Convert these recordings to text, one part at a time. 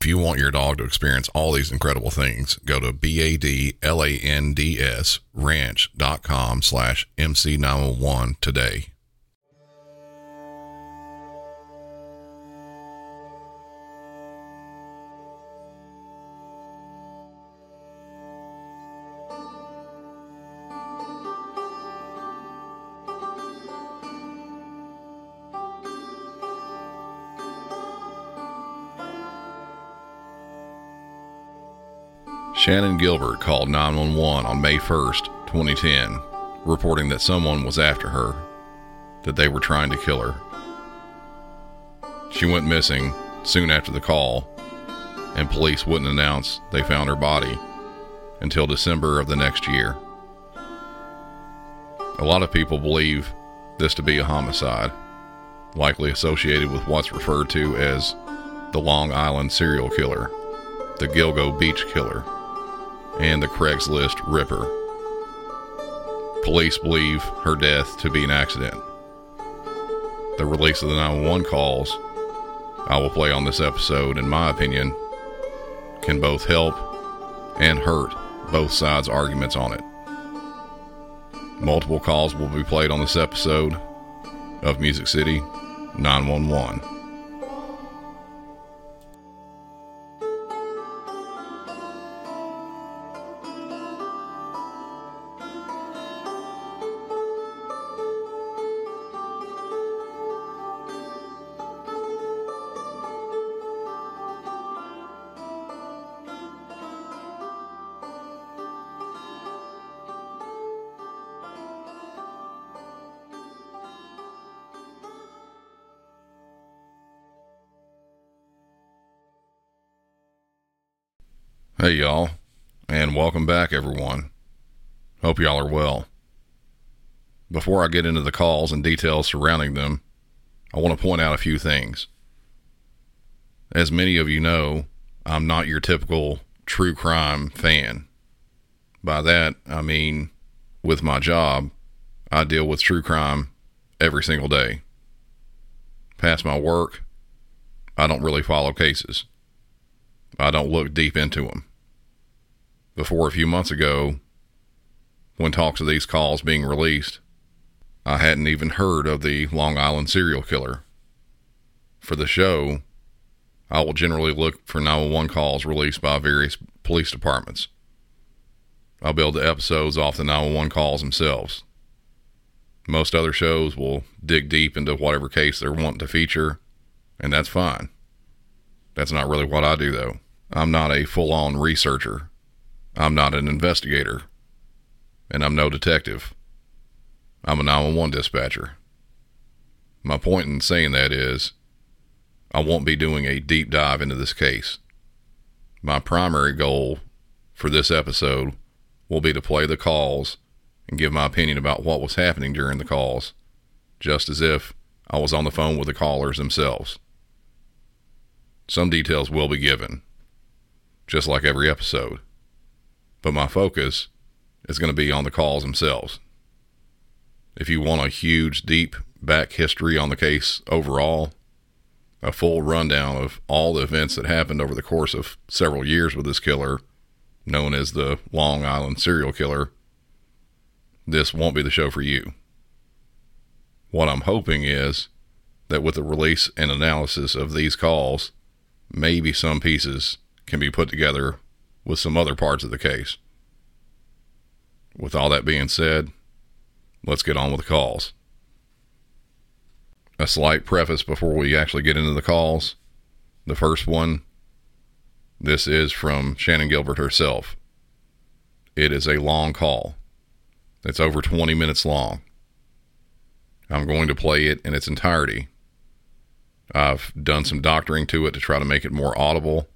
If you want your dog to experience all these incredible things, go to B-A-D-L-A-N-D-S ranch.com slash MC901 today. Shannan Gilbert called 911 on May 1st, 2010, reporting that someone was after her, that they were trying to kill her. She went missing soon after the call, and police wouldn't announce they found her body until December of the next year. A lot of people believe this to be a homicide, likely associated with what's referred to as the Long Island serial killer, the Gilgo Beach killer and the Craigslist Ripper. Police believe her death to be an accident. The release of the 911 calls I will play on this episode, in my opinion, can both help and hurt both sides' arguments on it. Multiple calls will be played on this episode of Music City 911. Hey, y'all, and welcome back, everyone. Hope y'all are well. Before I get into the calls and details surrounding them, I want to point out a few things. As many of you know, I'm not your typical true crime fan. By that, I mean, with my job, I deal with true crime every single day. Past my work, I don't really follow cases. I don't look deep into them before a few months ago, when talks of these calls being released, I hadn't even heard of the Long Island serial killer. For the show, I will generally look for 911 calls released by various police departments. I'll build the episodes off the 911 calls themselves. Most other shows will dig deep into whatever case they're wanting to feature, and that's fine. That's not really what I do, though. I'm not a full on researcher I'm not an investigator, and I'm no detective. I'm a 911 dispatcher. My point in saying that is, I won't be doing a deep dive into this case. My primary goal for this episode will be to play the calls and give my opinion about what was happening during the calls, just as if I was on the phone with the callers themselves. Some details will be given, just like every episode but my focus is going to be on the calls themselves. If you want a huge, deep back history on the case overall, a full rundown of all the events that happened over the course of several years with this killer, known as the Long Island serial killer, this won't be the show for you. What I'm hoping is that with the release and analysis of these calls, maybe some pieces can be put together with some other parts of the case. With all that being said, let's get on with the calls. A slight preface before we actually get into the calls. The first one this is from Shannan Gilbert herself. It is a long call. It's over 20 minutes long. I'm going to play it in its entirety. I've done some doctoring to it to try to make it more audible,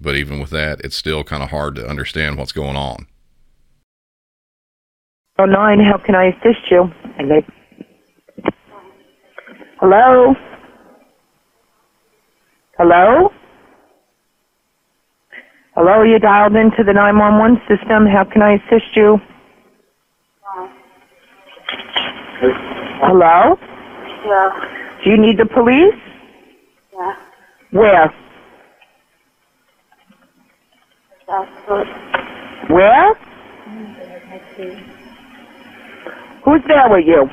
but even with that, it's still kind of hard to understand what's going on. Oh nine, how can I assist you? Hello? Hello? Hello, you dialed into the 911 system. How can I assist you? Hello? Yeah. Do you need the police? Yeah. Where? That's good. Where? Who's there with you?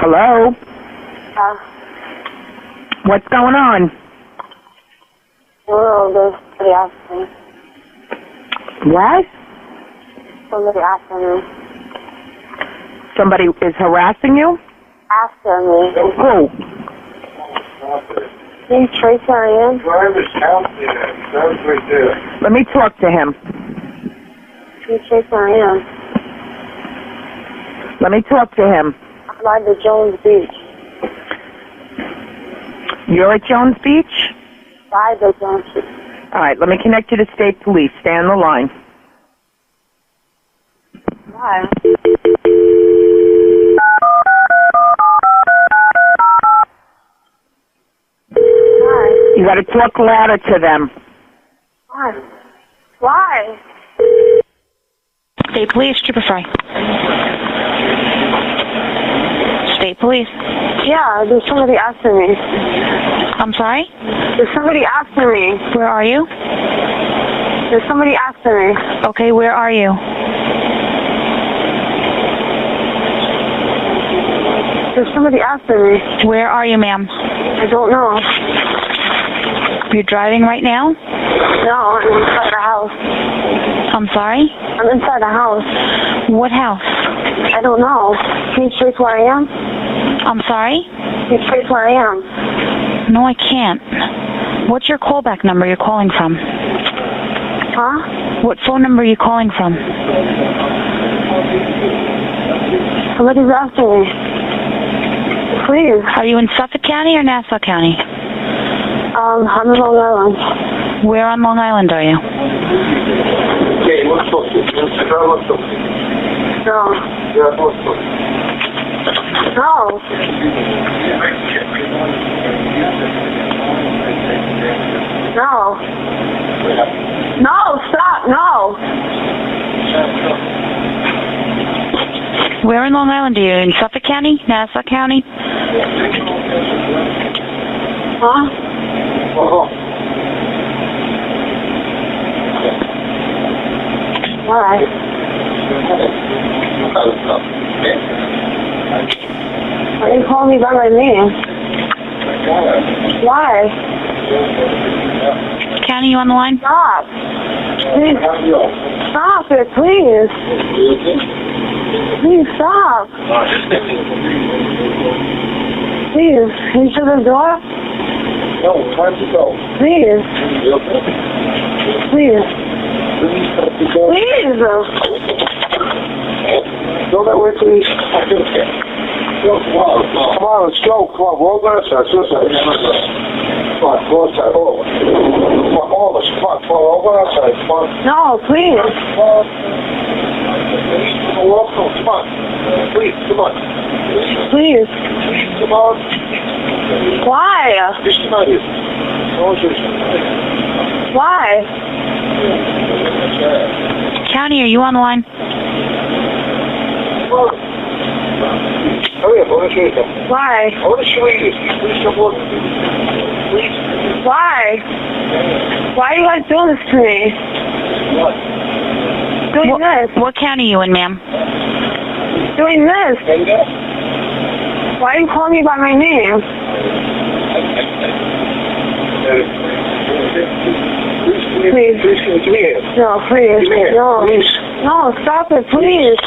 Hello? Uh, What's going on? well, somebody after me. What? Somebody after me. Somebody is harassing you? After me. Who? Can you trace where I am? Driver's house there. That's right there. Let me talk to him. Can you trace where I am? Let me talk to him. I'm by the Jones Beach. You're at Jones Beach? By the Jones Beach. All right, let me connect you to state police. Stay on the line. Why? You got to talk louder to them. Why? Why? State Police, Trooper Fry. State Police. Yeah, there's somebody after me. I'm sorry? There's somebody after me. Where are you? There's somebody after me. Okay, where are you? There's somebody after me. Where are you, ma'am? I don't know. You're driving right now? No, I'm inside the house. I'm sorry? I'm inside the house. What house? I don't know. Can you trace where I am? I'm sorry? Can you trace where I am? No, I can't. What's your callback number you're calling from? Huh? What phone number are you calling from? Somebody's after me. Please. Are you in Suffolk County or Nassau County? Um, I'm in Long Island. Where on Long Island are you? Okay, what's up? What's up? No. Yeah, what's? No. No. No, stop. No. Where in Long Island are you? In Suffolk County? Nassau County? Huh? Why? Why you call me by my name? Why? County, you on the line? Stop. Please stop it, please. Please stop. Please, shut the door? No, time to go. Please, please, Please stop the door. please. Go that way, please. Go, come on. Come on, let's go. Come on, roll that side. This side. Come on, go outside. Oh. Come on, all of us. Come on, come on, roll that side. Come on. No, please. Come on. Come on, come on. Please, come on. Please, come on. Why? Just come out here. No. Why? County, are you on the line? Come on. Hurry I want to show you something. Why? I want to show you. Please come on. Please. Why? Why are you guys doing this to me? What? Doing What, this? what county are you in, ma'am? Doing this? Why are you calling me by my name? Please. Please, can you give me here? No, please. No. Please. No, stop it, please.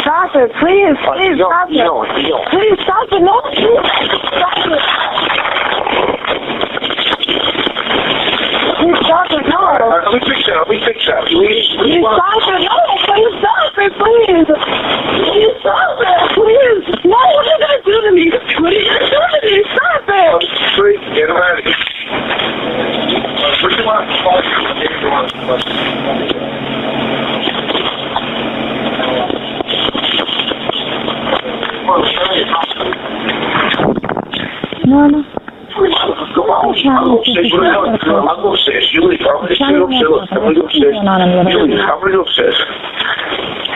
Stop it, please. Please stop it. don't. Please stop it. No, please. Stop it. Please stop it. No. Uh, Let me fix that. Let me fix that. Please. Please stop it. No, please stop it, please. Please stop it, please. No, what are you going to do to me? What are you going to do to me? Stop it. Please, get him out of here. What do you want? What do you want? Norma, Come on, I'm upstairs. What are you doing? I'm upstairs. You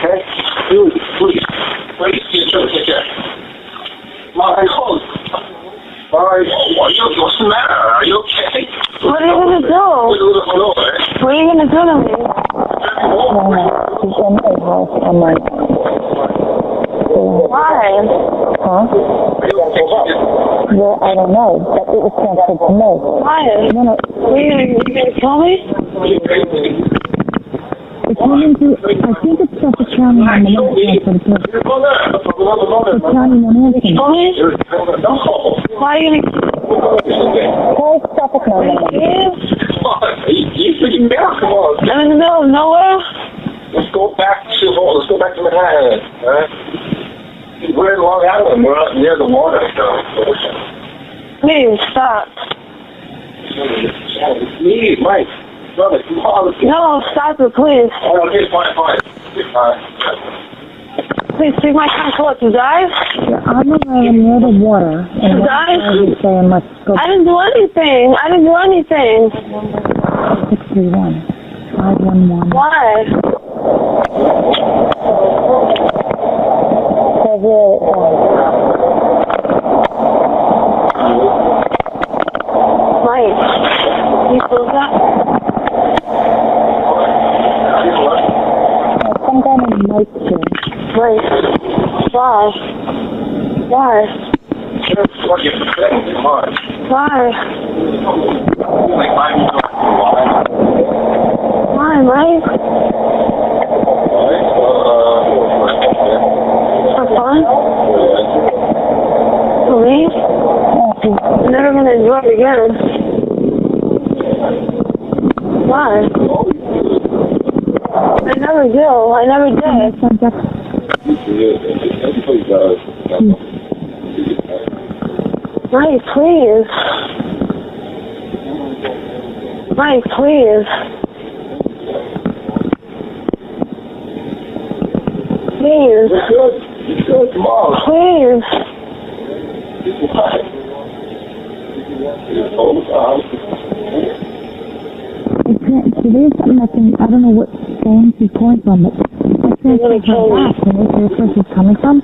Okay? You leave, please. Please, get your take care. My hold. My, what, you, what's the matter? Are you okay? What are you going to do? Wait a little bit over, eh? What are you going to do to me? she's in my house on my... Why? Huh? Well, I don't know, but it was transferred to me. Why? No, no, What are you going to, you going to kill me? It came into, I think it's Suffolk County on the left transfer to the county won't answer me. Kill me? Why are you going to Call Suffolk County. You freaking down, come on. I'm in the middle of nowhere? Let's go back to let's go back to Manhattan. Right? We're in Long Island. We're up near the water. Please, stop. Please, Mike, brother, come on. Let's get, No, stop it, please. oh, okay, fine, fine. Fine. Please take my time to what, to die? I'm around near the water, and You one guys? guy is saying, let's go I didn't do anything. I didn't do anything. 631. 511. Why? Because Mike, you close that? uh, here. Mike, why? Why? Why? Why, Mike? For fun? For me? I'm never gonna enjoy it again. Why? I never do. I never did. Mm-hmm. Mike, please. Mike. Please. You're good. You're good. Come on. Please. Oh, um, I can't, so there's something I can, I don't know what phone she's calling from, but I can't gonna get kill her back. Can you say where she's coming from?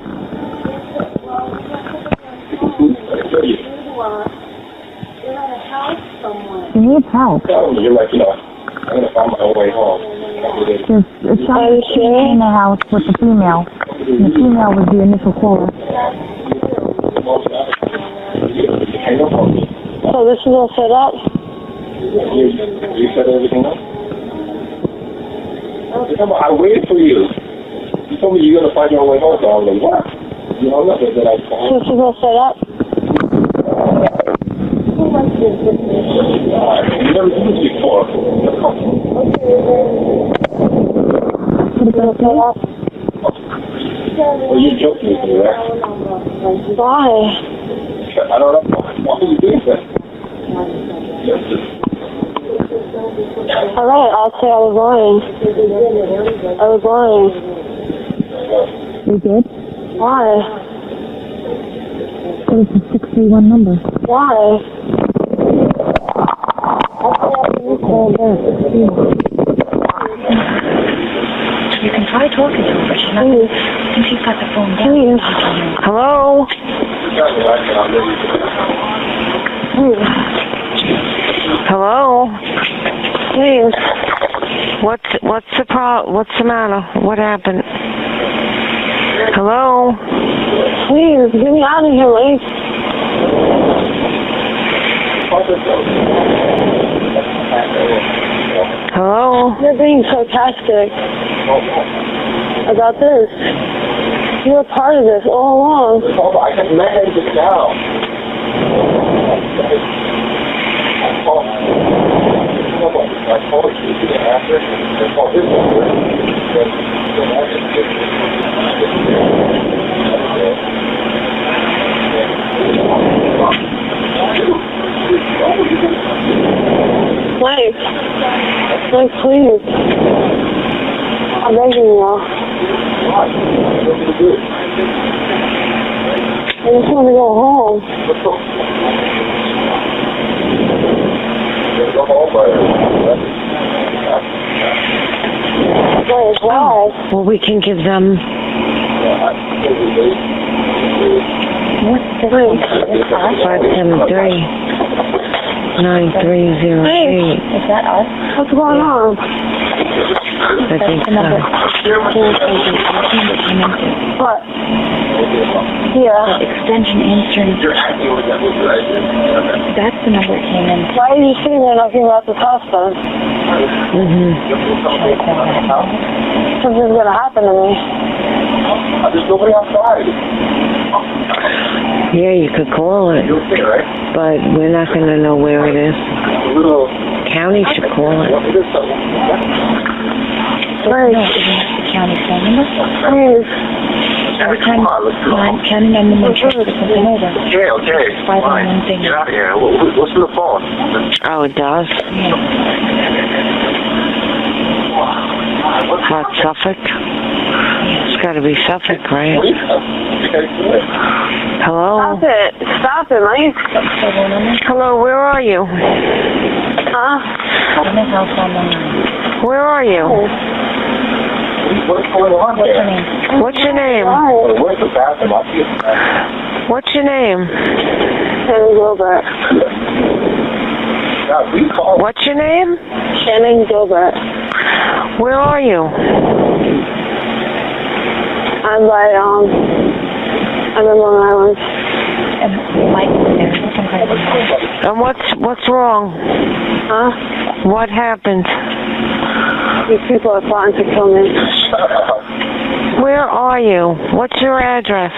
She needs help. you're like, you know, I'm gonna find my own way home. There's, there's somebody in the house with the female. And the female was the initial caller. So this is all set up? You, you set everything up? On, I waited for you. You told me you're gonna find your way home, so I was like, what? You up and then I So is all set up? Uh, you never did this before. It back there. Well, you're joking with me, right? Why? I don't know. Why are you doing that? Alright, I'll say I was lying. I was lying. You did? Why? What is the 631 number? Why? Call. You can try talking to her, but she's not. Please. I think she's got the phone down. Mm. Please. Hello? Please. Hello. Please. What's what's the pro? What's the matter? What happened? Hello. Please, get me out of here, Lace. Hello? You're being sarcastic about this. You were part of this all along. I just met him just now. I told you to after his Mike. Mike, please. I'm begging you now. I just want to go home. Go home, Mike, why? Well, we can give them. What's this? Mike. Is us? Five seven three nine three zero eight. Is that us? What's going on? I think so. What? Yeah. Extension Eastern. That's the number it came in. Why are you sitting there knocking about this house then? Mm-hmm. Something's gonna happen to me. There's nobody outside. Yeah, you could call it, okay, right? but we're not going to know where it is. A. County should call it. What is something? No, isn't the county phone number? please. Every time line, county number one transfer something over. Okay, okay. Five on Fine. one thing. Get out of here. What- what- What's in the phone? Oh, it does? What, Suffolk? It's got to be Suffolk, right? Hello? Stop it. Stop it, Mike. Phone number? Hello, where are you? Huh? In house on the. Where are you? What's going on What's her there? name? What's your name? Why? Where's the bathroom? I'll see you. What's your name? Shannan Gilbert. God, we call. What's your name? Shannan Gilbert. Where are you? I'm by, um, I'm in Long Island. And Mike there. Some kind of a And what's what's wrong? Huh? What happened? These people are plotting to kill me. Where are you? What's your address?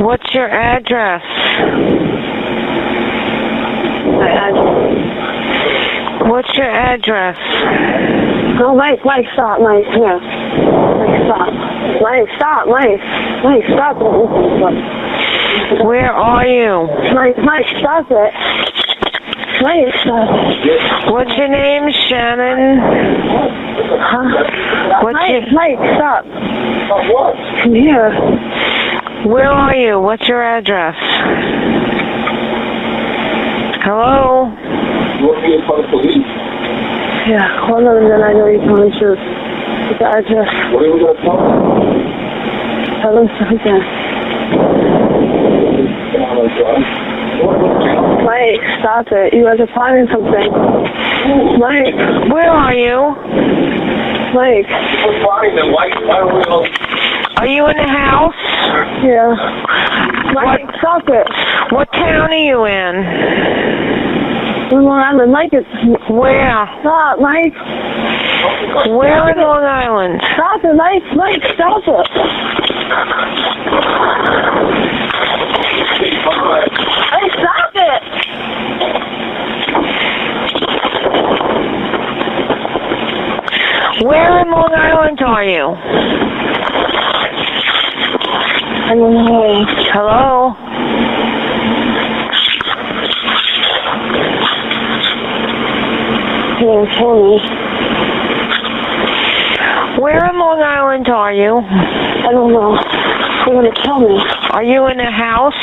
What's your address? I, I, What's your address? no, Mike, Mike, stop, Mike, here. Mike, stop. Mike, stop, Mike. Mike, stop. Where are you? Mike, Mike, stop it. Mike, stop. What's your name, Shannan? Huh? What's Mike, your Mike, stop. What? Come here. Where are you? What's your address? Hello? You want to be in front of police? Yeah, call them and then I know you tell me the truth. The address. What are we going to tell them? Tell them something. Mike, stop it. You guys are planning something. Mike, Where are you? Mike. We're fine, then why, why are we all... Are you in the house? Yeah. Mike, stop it. What town are you in? In Long Island, Mike, it's... Where? Stop, Mike. Where in Long Island? Stop it, Mike. Mike, stop it. Mike, stop it. Where in Long Island are you? I don't know. Hello? Kill me. Where in Long Island are you? I don't know. You're gonna kill me. Are you in a house?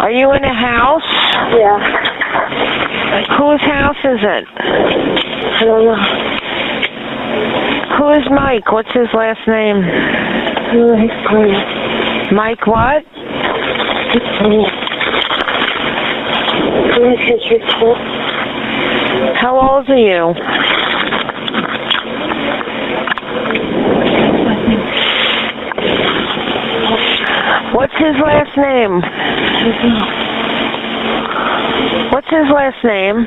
Are you in a house? Yeah. Whose house is it? I don't know. Who is Mike? What's his last name? Mike what? How old are you? What's his last name? What's his last name?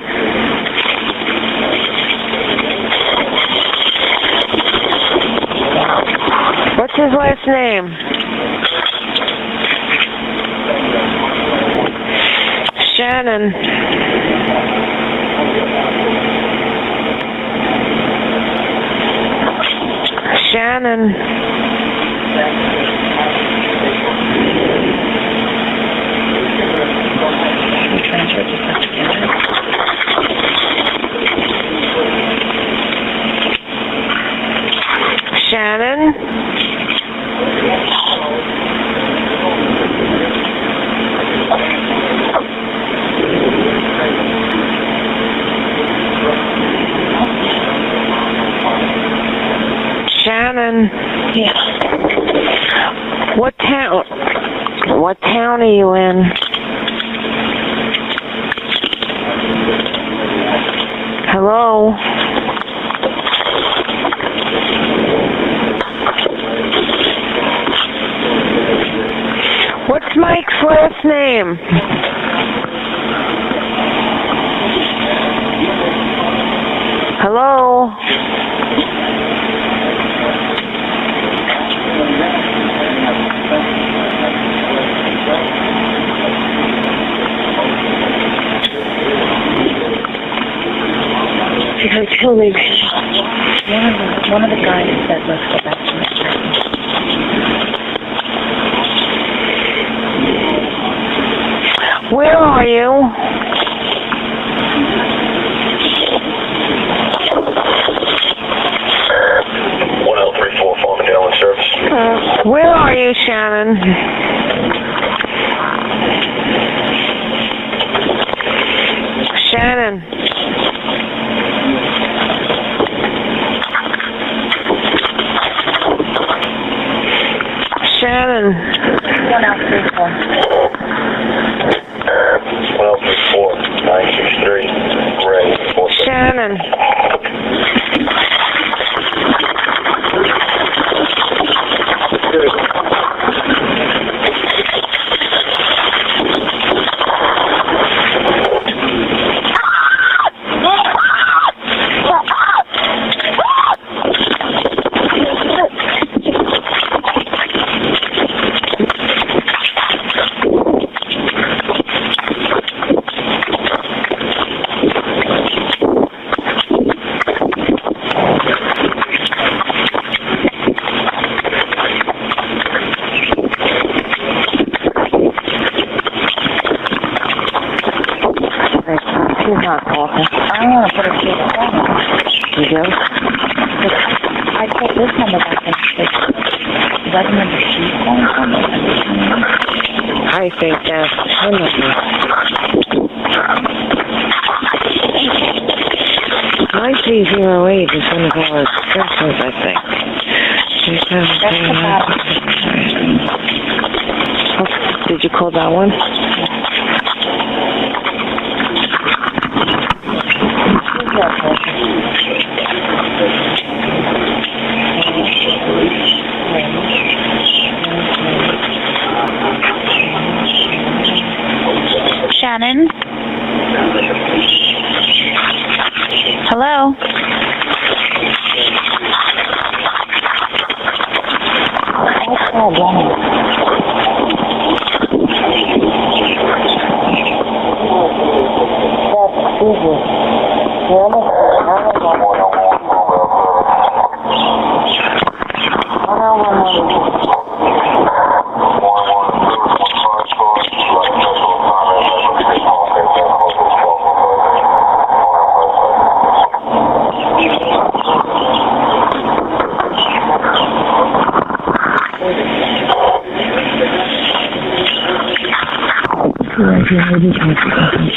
What's his last name? Shannan. Shannan. Shannan. Shannan. Yeah. What town? What town are you in? Hello. What's Mike's last name? Hello. She's gonna kill me. One of the one of the guys said let's go back to my Where are you? One L three four Farmingdale in service. Where are you, Shannan? Shannan. Shannan. One out three four. One L three four nine six three Ray four six. Shannan. She's not talking. I want to put her through the phone. You do? I put this number back in the Is that the number she's calling from? or is that the number? I think that's her number. Zero eight is one of our extensions, I think. Seven three nine. Oh, Did you call that one? 见，我就想去看。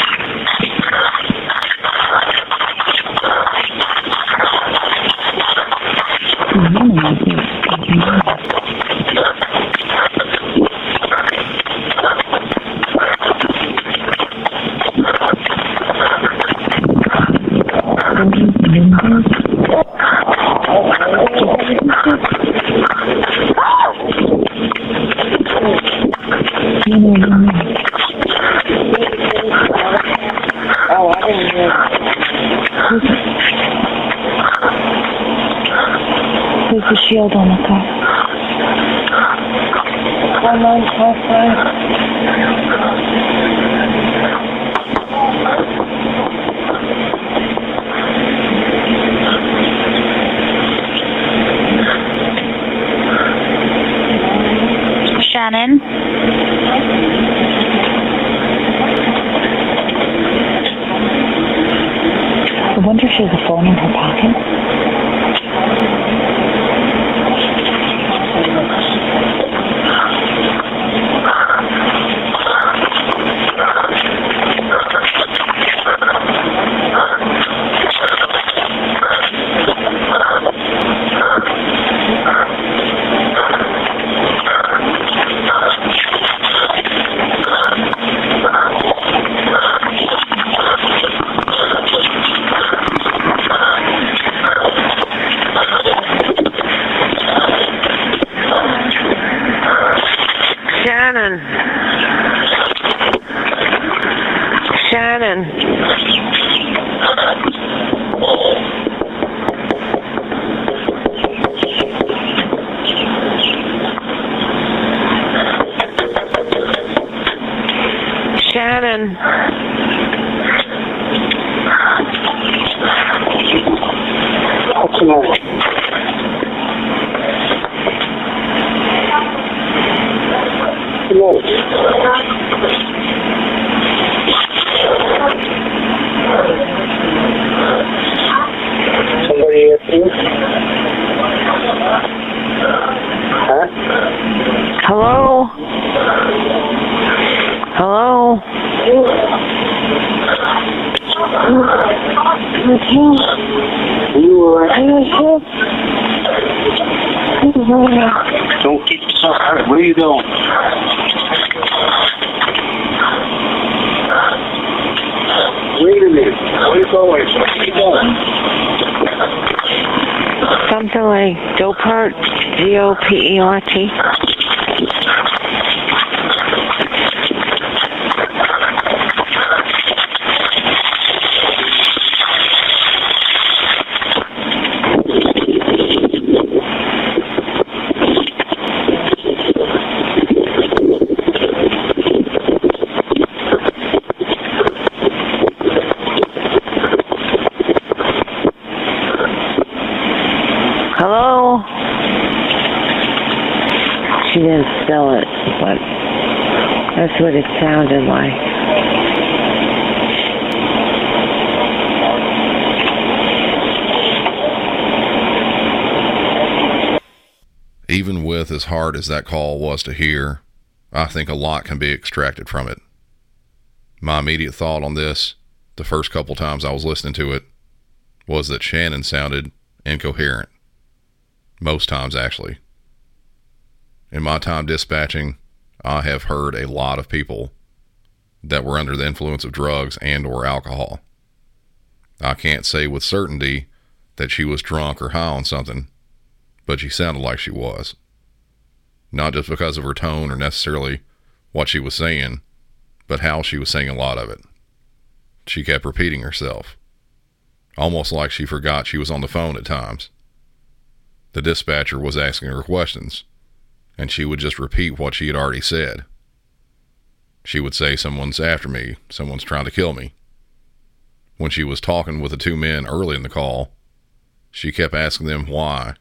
Alright? Don't get yourself hurt. Where are you going? Wait a minute. Where are you going? Where going? Something like Dopert, D-O-P-E-R-T. Hello? She didn't spell it, but that's what it sounded like. Even with as hard as that call was to hear, I think a lot can be extracted from it. My immediate thought on this, the first couple times I was listening to it, was that Shannan sounded incoherent. Most times, actually. In my time dispatching, I have heard a lot of people that were under the influence of drugs and or alcohol. I can't say with certainty that she was drunk or high on something, but she sounded like she was. Not just because of her tone or necessarily what she was saying, but how she was saying a lot of it. She kept repeating herself, almost like she forgot she was on the phone at times. The dispatcher was asking her questions, and she would just repeat what she had already said. She would say, Someone's after me, someone's trying to kill me. When she was talking with the two men early in the call, she kept asking them why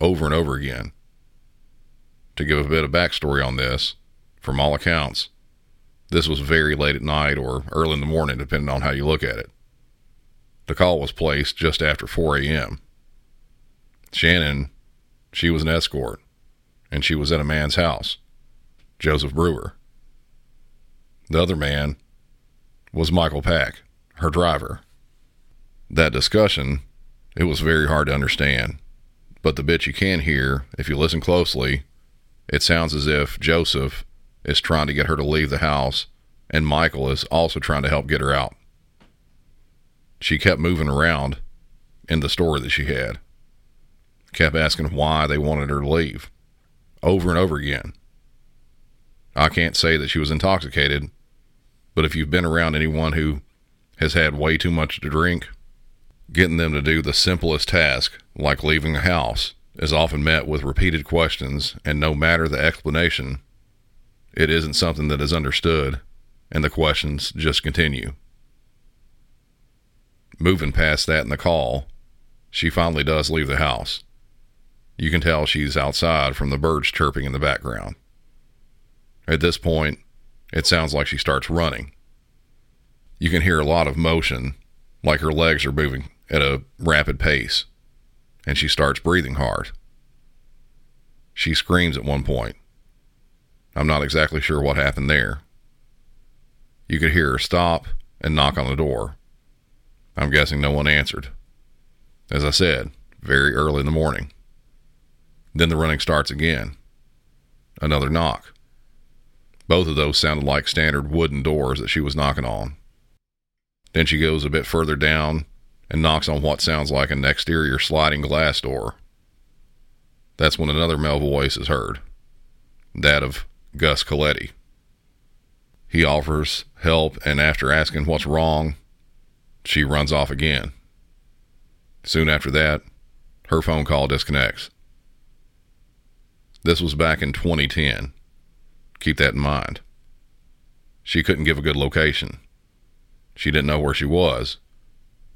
over and over again. To give a bit of backstory on this, from all accounts, this was very late at night or early in the morning, depending on how you look at it. The call was placed just after 4 a.m. Shannan, she was an escort, and she was at a man's house, Joseph Brewer. The other man was Michael Pak, her driver. That discussion, it was very hard to understand, but the bit you can hear, if you listen closely, it sounds as if Joseph is trying to get her to leave the house and Michael is also trying to help get her out. She kept moving around in the story that she had, kept asking why they wanted her to leave over and over again. I can't say that she was intoxicated, but if you've been around anyone who has had way too much to drink, getting them to do the simplest task, like leaving a house, is often met with repeated questions, and no matter the explanation, it isn't something that is understood, and the questions just continue. Moving past that in the call, she finally does leave the house. You can tell she's outside from the birds chirping in the background. At this point, it sounds like she starts running. You can hear a lot of motion, like her legs are moving at a rapid pace, and she starts breathing hard. She screams at one point. I'm not exactly sure what happened there. You could hear her stop and knock on the door. I'm guessing no one answered. As I said, very early in the morning. Then the running starts again. Another knock. Both of those sounded like standard wooden doors that she was knocking on. Then she goes a bit further down and knocks on what sounds like an exterior sliding glass door. That's when another male voice is heard that of Gus Coletti. He offers help, and after asking what's wrong, she runs off again. Soon after that, her phone call disconnects. This was back in 2010. Keep that in mind. She couldn't give a good location. She didn't know where she was.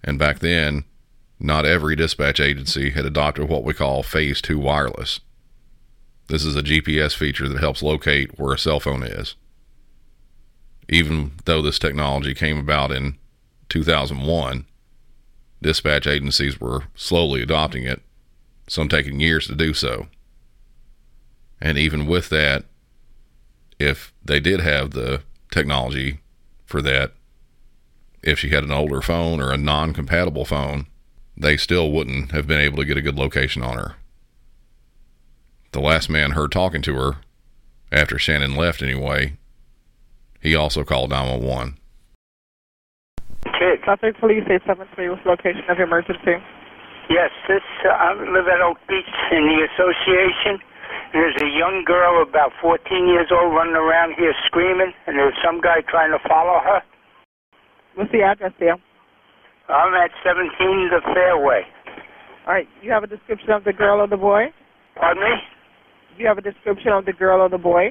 And back then, not every dispatch agency had adopted what we call Phase 2 wireless. This is a GPS feature that helps locate where a cell phone is. Even though this technology came about in 2001, dispatch agencies were slowly adopting it, some taking years to do so. And even with that, if they did have the technology for that, if she had an older phone or a non compatible phone, they still wouldn't have been able to get a good location on her. The last man heard talking to her, after Shannan left anyway, he also called 911. Okay. Suffolk Police 873 was location of emergency. Yes, this uh, I live at Oak Beach in the association. There's a young girl about 14 years old running around here screaming, and there's some guy trying to follow her. What's the address there? I'm at 17 the Fairway. All right. You have a description of the girl or the boy? Pardon me? Do you have a description of the girl or the boy?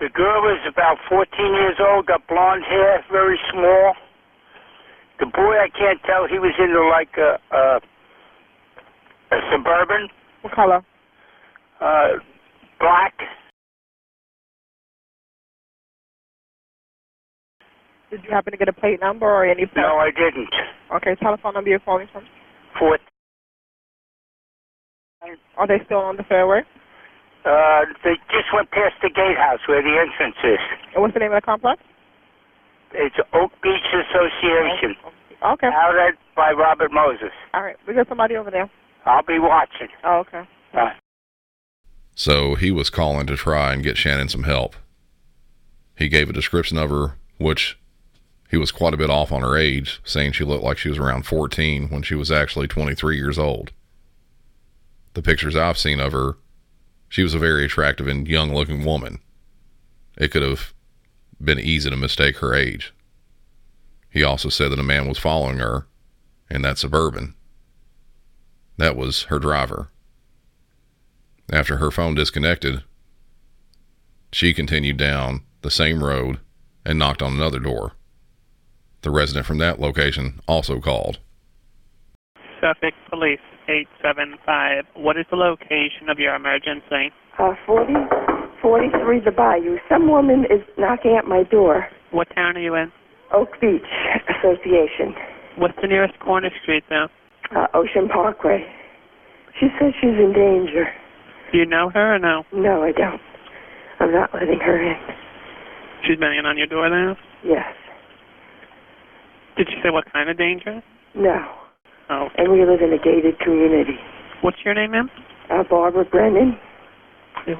The girl is about 14 years old, got blonde hair, very small. The boy, I can't tell. He was into like a, a, a suburban, What color? uh, black. Did you happen to get a plate number or any? No, I didn't. Okay. Telephone number you're calling from? Four. Are they still on the fairway? Uh, they just went past the gatehouse where the entrance is. And what's the name of the complex? It's Oak Beach Association. Okay. Out at by Robert Moses. All right. We got somebody over there. I'll be watching. Oh, okay. Bye. So he was calling to try and get Shannan some help. He gave a description of her, which he was quite a bit off on her age, saying she looked like she was around 14 when she was actually 23 years old. The pictures I've seen of her, she was a very attractive and young looking woman. It could have been easy to mistake her age. He also said that a man was following her in that suburban. That was her driver. After her phone disconnected, she continued down the same road and knocked on another door. The resident from that location also called. Suffolk Police 875. What is the location of your emergency? Uh, 40, 43 the Bayou. Some woman is knocking at my door. What town are you in? Oak Beach Association, What's the nearest corner street there? uh, Ocean Parkway. She says she's in danger. Do you know her or no? No, I don't. I'm not letting her in. She's banging on your door now? Yes. Did she say what kind of danger? No. Oh. And we live in a gated community. What's your name, ma'am? Uh, Barbara Brennan,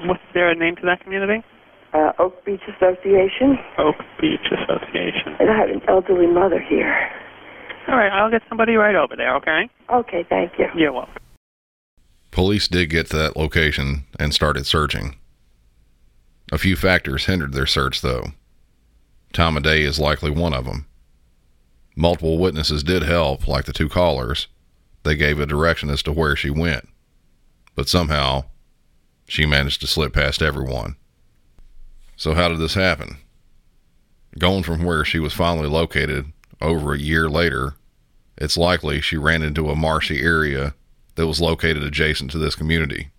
What's there a name to that community? uh, Oak Beach Association, Oak Beach Association. and I have an elderly mother here. All right, I'll get somebody right over there, okay? Okay, thank you. You're welcome. Police did get to that location and started searching. A few factors hindered their search, though. Time of day is likely one of them. Multiple witnesses did help, like the two callers. They gave a direction as to where she went. but somehow she managed to slip past everyone. So, how did this happen? Going from where she was finally located over a year later, it's likely she ran into a marshy area that was located adjacent to this community.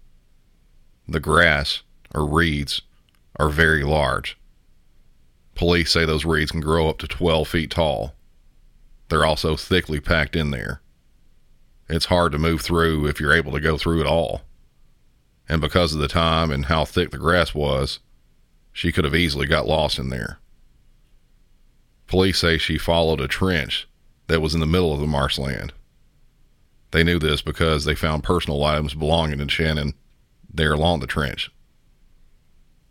The grass, or reeds, are very large. Police say those reeds can grow up to 12 feet tall. They're also thickly packed in there. It's hard to move through if you're able to go through at all. And because of the time and how thick the grass was, she could have easily got lost in there. Police say she followed a trench that was in the middle of the marshland. They knew this because they found personal items belonging to Shannan there along the trench.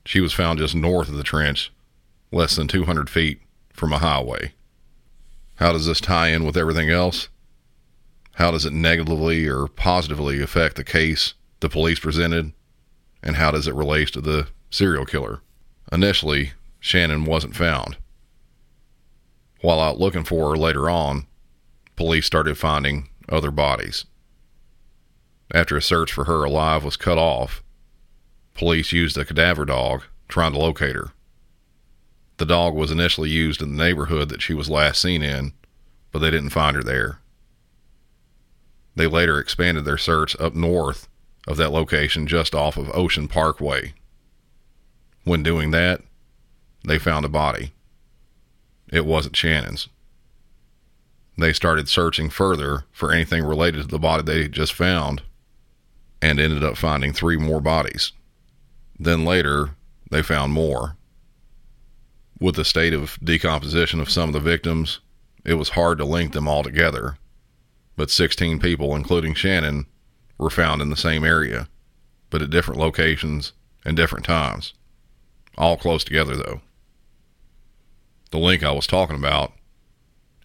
She was found just north of the trench, less than 200 feet from a highway. How does this tie in with everything else? How does it negatively or positively affect the case the police presented? And how does it relate to the serial killer? Initially, Shannan wasn't found. While out looking for her later on, police started finding other bodies. After a search for her alive was cut off, police used a cadaver dog trying to locate her. The dog was initially used in the neighborhood that she was last seen in, but they didn't find her there. They later expanded their search up north of that location just off of Ocean Parkway. When doing that, they found a body. It wasn't Shannan's. They started searching further for anything related to the body they just found and ended up finding three more bodies. Then later, they found more. With the state of decomposition of some of the victims, it was hard to link them all together. But 16 people, including Shannan, were found in the same area, but at different locations and different times. All close together, though. The link I was talking about,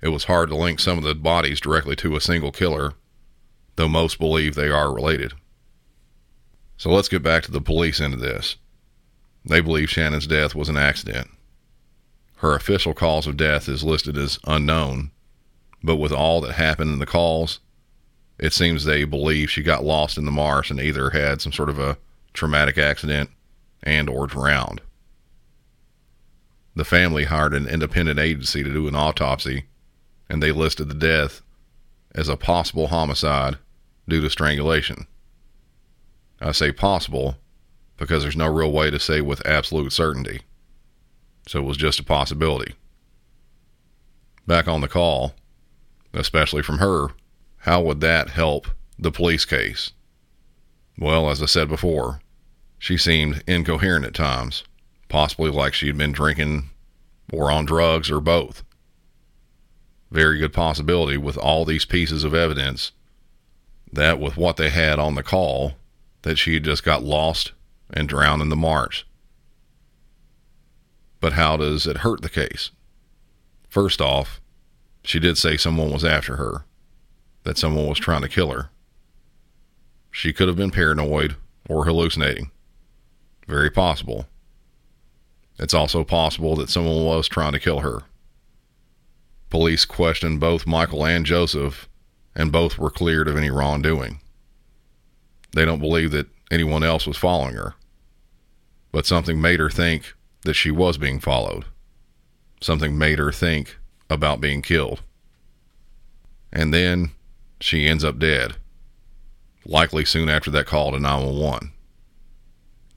it was hard to link some of the bodies directly to a single killer, though most believe they are related. So let's get back to the police end of this. They believe Shannan's death was an accident. Her official cause of death is listed as unknown, but with all that happened in the calls, it seems they believe she got lost in the marsh and either had some sort of a traumatic accident and or drowned. The family hired an independent agency to do an autopsy, and they listed the death as a possible homicide due to strangulation. I say possible because there's no real way to say with absolute certainty. So it was just a possibility. Back on the call, especially from her, how would that help the police case? Well, as I said before, she seemed incoherent at times, possibly like she had been drinking or on drugs or both. Very good possibility with all these pieces of evidence that with what they had on the call that she had just got lost and drowned in the marsh. But how does it hurt the case? First off, she did say someone was after her, that someone was trying to kill her. She could have been paranoid or hallucinating. Very possible. It's also possible that someone was trying to kill her. Police questioned both Michael and Joseph, and both were cleared of any wrongdoing. They don't believe that anyone else was following her, but something made her think that she was being followed. Something made her think about being killed. And then she ends up dead, likely soon after that call to 911.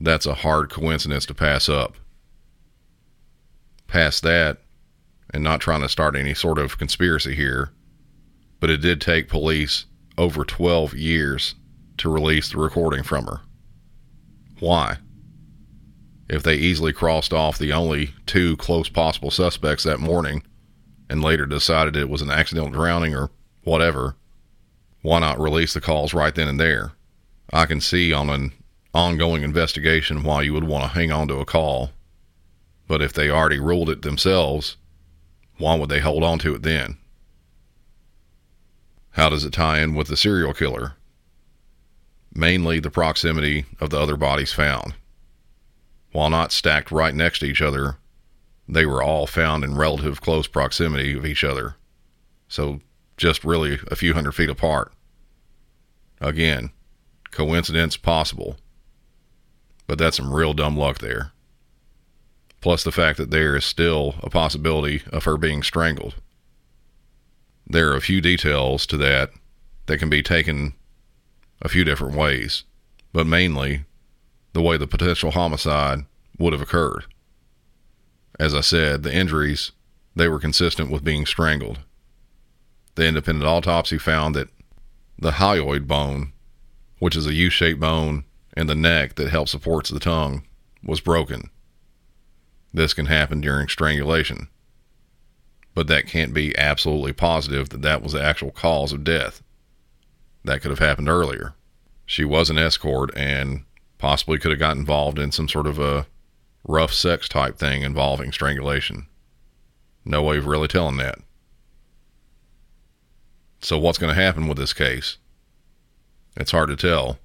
That's a hard coincidence to pass up. Past that, and not trying to start any sort of conspiracy here, but it did take police over 12 years to release the recording from her. Why? If they easily crossed off the only two close possible suspects that morning and later decided it was an accidental drowning or whatever, why not release the calls right then and there? I can see on an ongoing investigation why you would want to hang on to a call, but if they already ruled it themselves, why would they hold on to it then? How does it tie in with the serial killer? Mainly the proximity of the other bodies found. While not stacked right next to each other, they were all found in relative close proximity of each other, so just really a few hundred feet apart. Again, Coincidence possible. But that's some real dumb luck there. Plus the fact that there is still a possibility of her being strangled. There are a few details to that that can be taken a few different ways, but mainly the way the potential homicide would have occurred. As I said, the injuries, they were consistent with being strangled. The independent autopsy found that the hyoid bone, which is a U-shaped bone in the neck that helps supports the tongue, was broken. This can happen during strangulation. But that can't be absolutely positive that that was the actual cause of death. That could have happened earlier. She was an escort and possibly could have got involved in some sort of a rough sex type thing involving strangulation. No way of really telling that. So, what's going to happen with this case? It's hard to tell,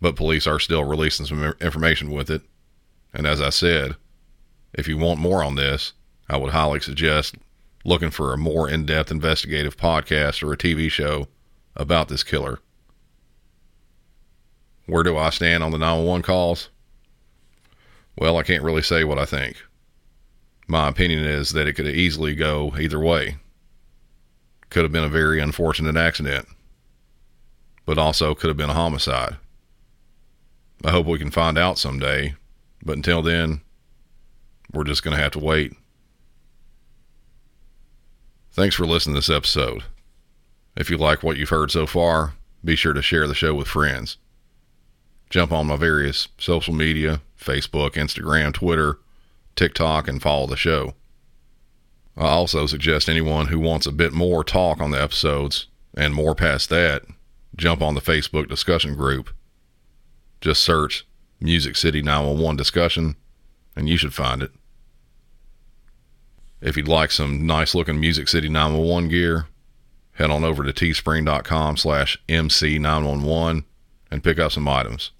but police are still releasing some information with it. And as I said, if you want more on this, I would highly suggest looking for a more in depth investigative podcast or a TV show about this killer. Where do I stand on the 911 calls? Well, I can't really say what I think. My opinion is that it could easily go either way. Could have been a very unfortunate accident, but also could have been a homicide. I hope we can find out someday, but until then, we're just going to have to wait. Thanks for listening to this episode. If you like what you've heard so far, be sure to share the show with friends. Jump on my various social media Facebook, Instagram, Twitter, TikTok, and follow the show. I also suggest anyone who wants a bit more talk on the episodes and more past that, jump on the Facebook discussion group. Just search Music City 911 discussion and you should find it. If you'd like some nice looking Music City 911 gear, head on over to teespring.com slash MC911 and pick up some items.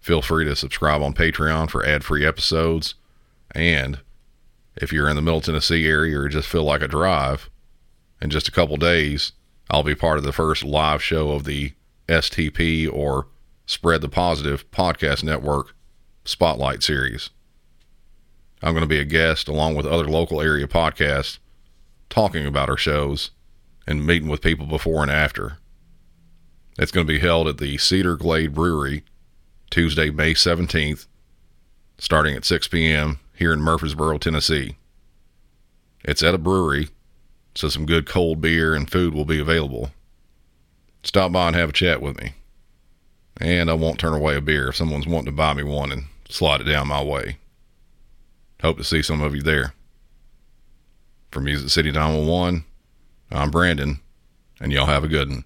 Feel free to subscribe on Patreon for ad free episodes. And if you're in the Middle Tennessee area or just feel like a drive, in just a couple days, I'll be part of the first live show of the STP or Spread the Positive Podcast Network Spotlight Series. I'm going to be a guest along with other local area podcasts talking about our shows and meeting with people before and after. It's going to be held at the Cedar Glade Brewery Tuesday, May 17th, starting at 6 p.m. here in Murfreesboro, Tennessee. It's at a brewery, so some good cold beer and food will be available. Stop by and have a chat with me. And I won't turn away a beer if someone's wanting to buy me one and slide it down my way. Hope to see some of you there. For Music City 911, I'm Brandon, and y'all have a good one.